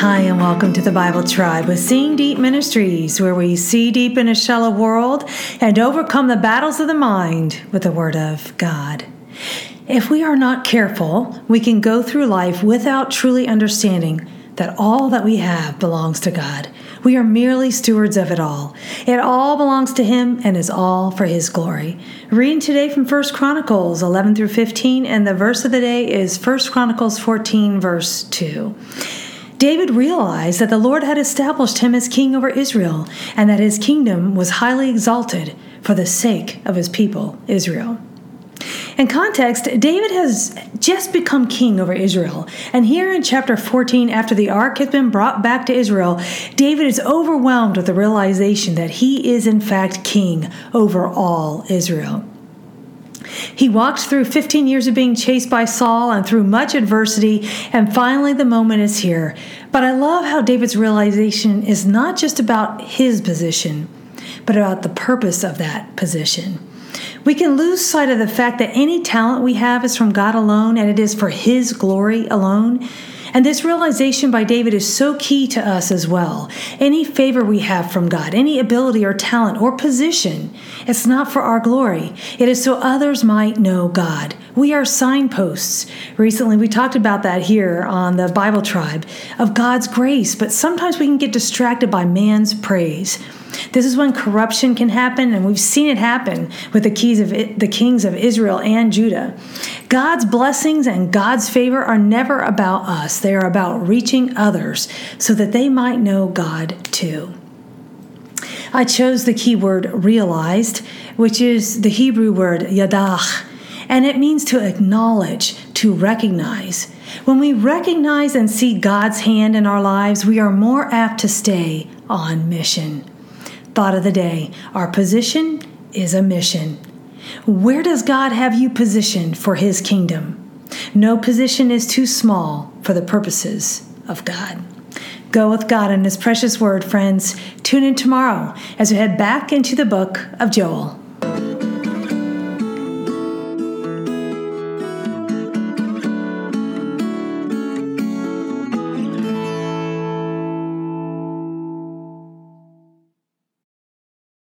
Hi, and welcome to the Bible Tribe with Seeing Deep Ministries, where we see deep in a shallow world and overcome the battles of the mind with the Word of God. If we are not careful, we can go through life without truly understanding that all that we have belongs to God. We are merely stewards of it all. It all belongs to Him and is all for His glory. Reading today from 1 Chronicles 11 through 15, and the verse of the day is 1 Chronicles 14, verse 2. David realized that the Lord had established him as king over Israel, and that his kingdom was highly exalted for the sake of his people, Israel. In context, David has just become king over Israel. And here in chapter 14, after the ark has been brought back to Israel, David is overwhelmed with the realization that he is, in fact, king over all Israel. He walked through 15 years of being chased by Saul and through much adversity, and finally the moment is here. But I love how David's realization is not just about his position, but about the purpose of that position. We can lose sight of the fact that any talent we have is from God alone and it is for His glory alone. And this realization by David is so key to us as well. Any favor we have from God, any ability or talent or position, it's not for our glory. It is so others might know God. We are signposts. Recently, we talked about that here on the Bible Tribe of God's grace, but sometimes we can get distracted by man's praise. This is when corruption can happen, and we've seen it happen with the keys of the kings of Israel and Judah. God's blessings and God's favor are never about us; they are about reaching others so that they might know God too. I chose the keyword realized, which is the Hebrew word yada, and it means to acknowledge, to recognize. When we recognize and see God's hand in our lives, we are more apt to stay on mission. Thought of the day Our position is a mission. Where does God have you positioned for His kingdom? No position is too small for the purposes of God. Go with God and His precious word, friends. Tune in tomorrow as we head back into the book of Joel.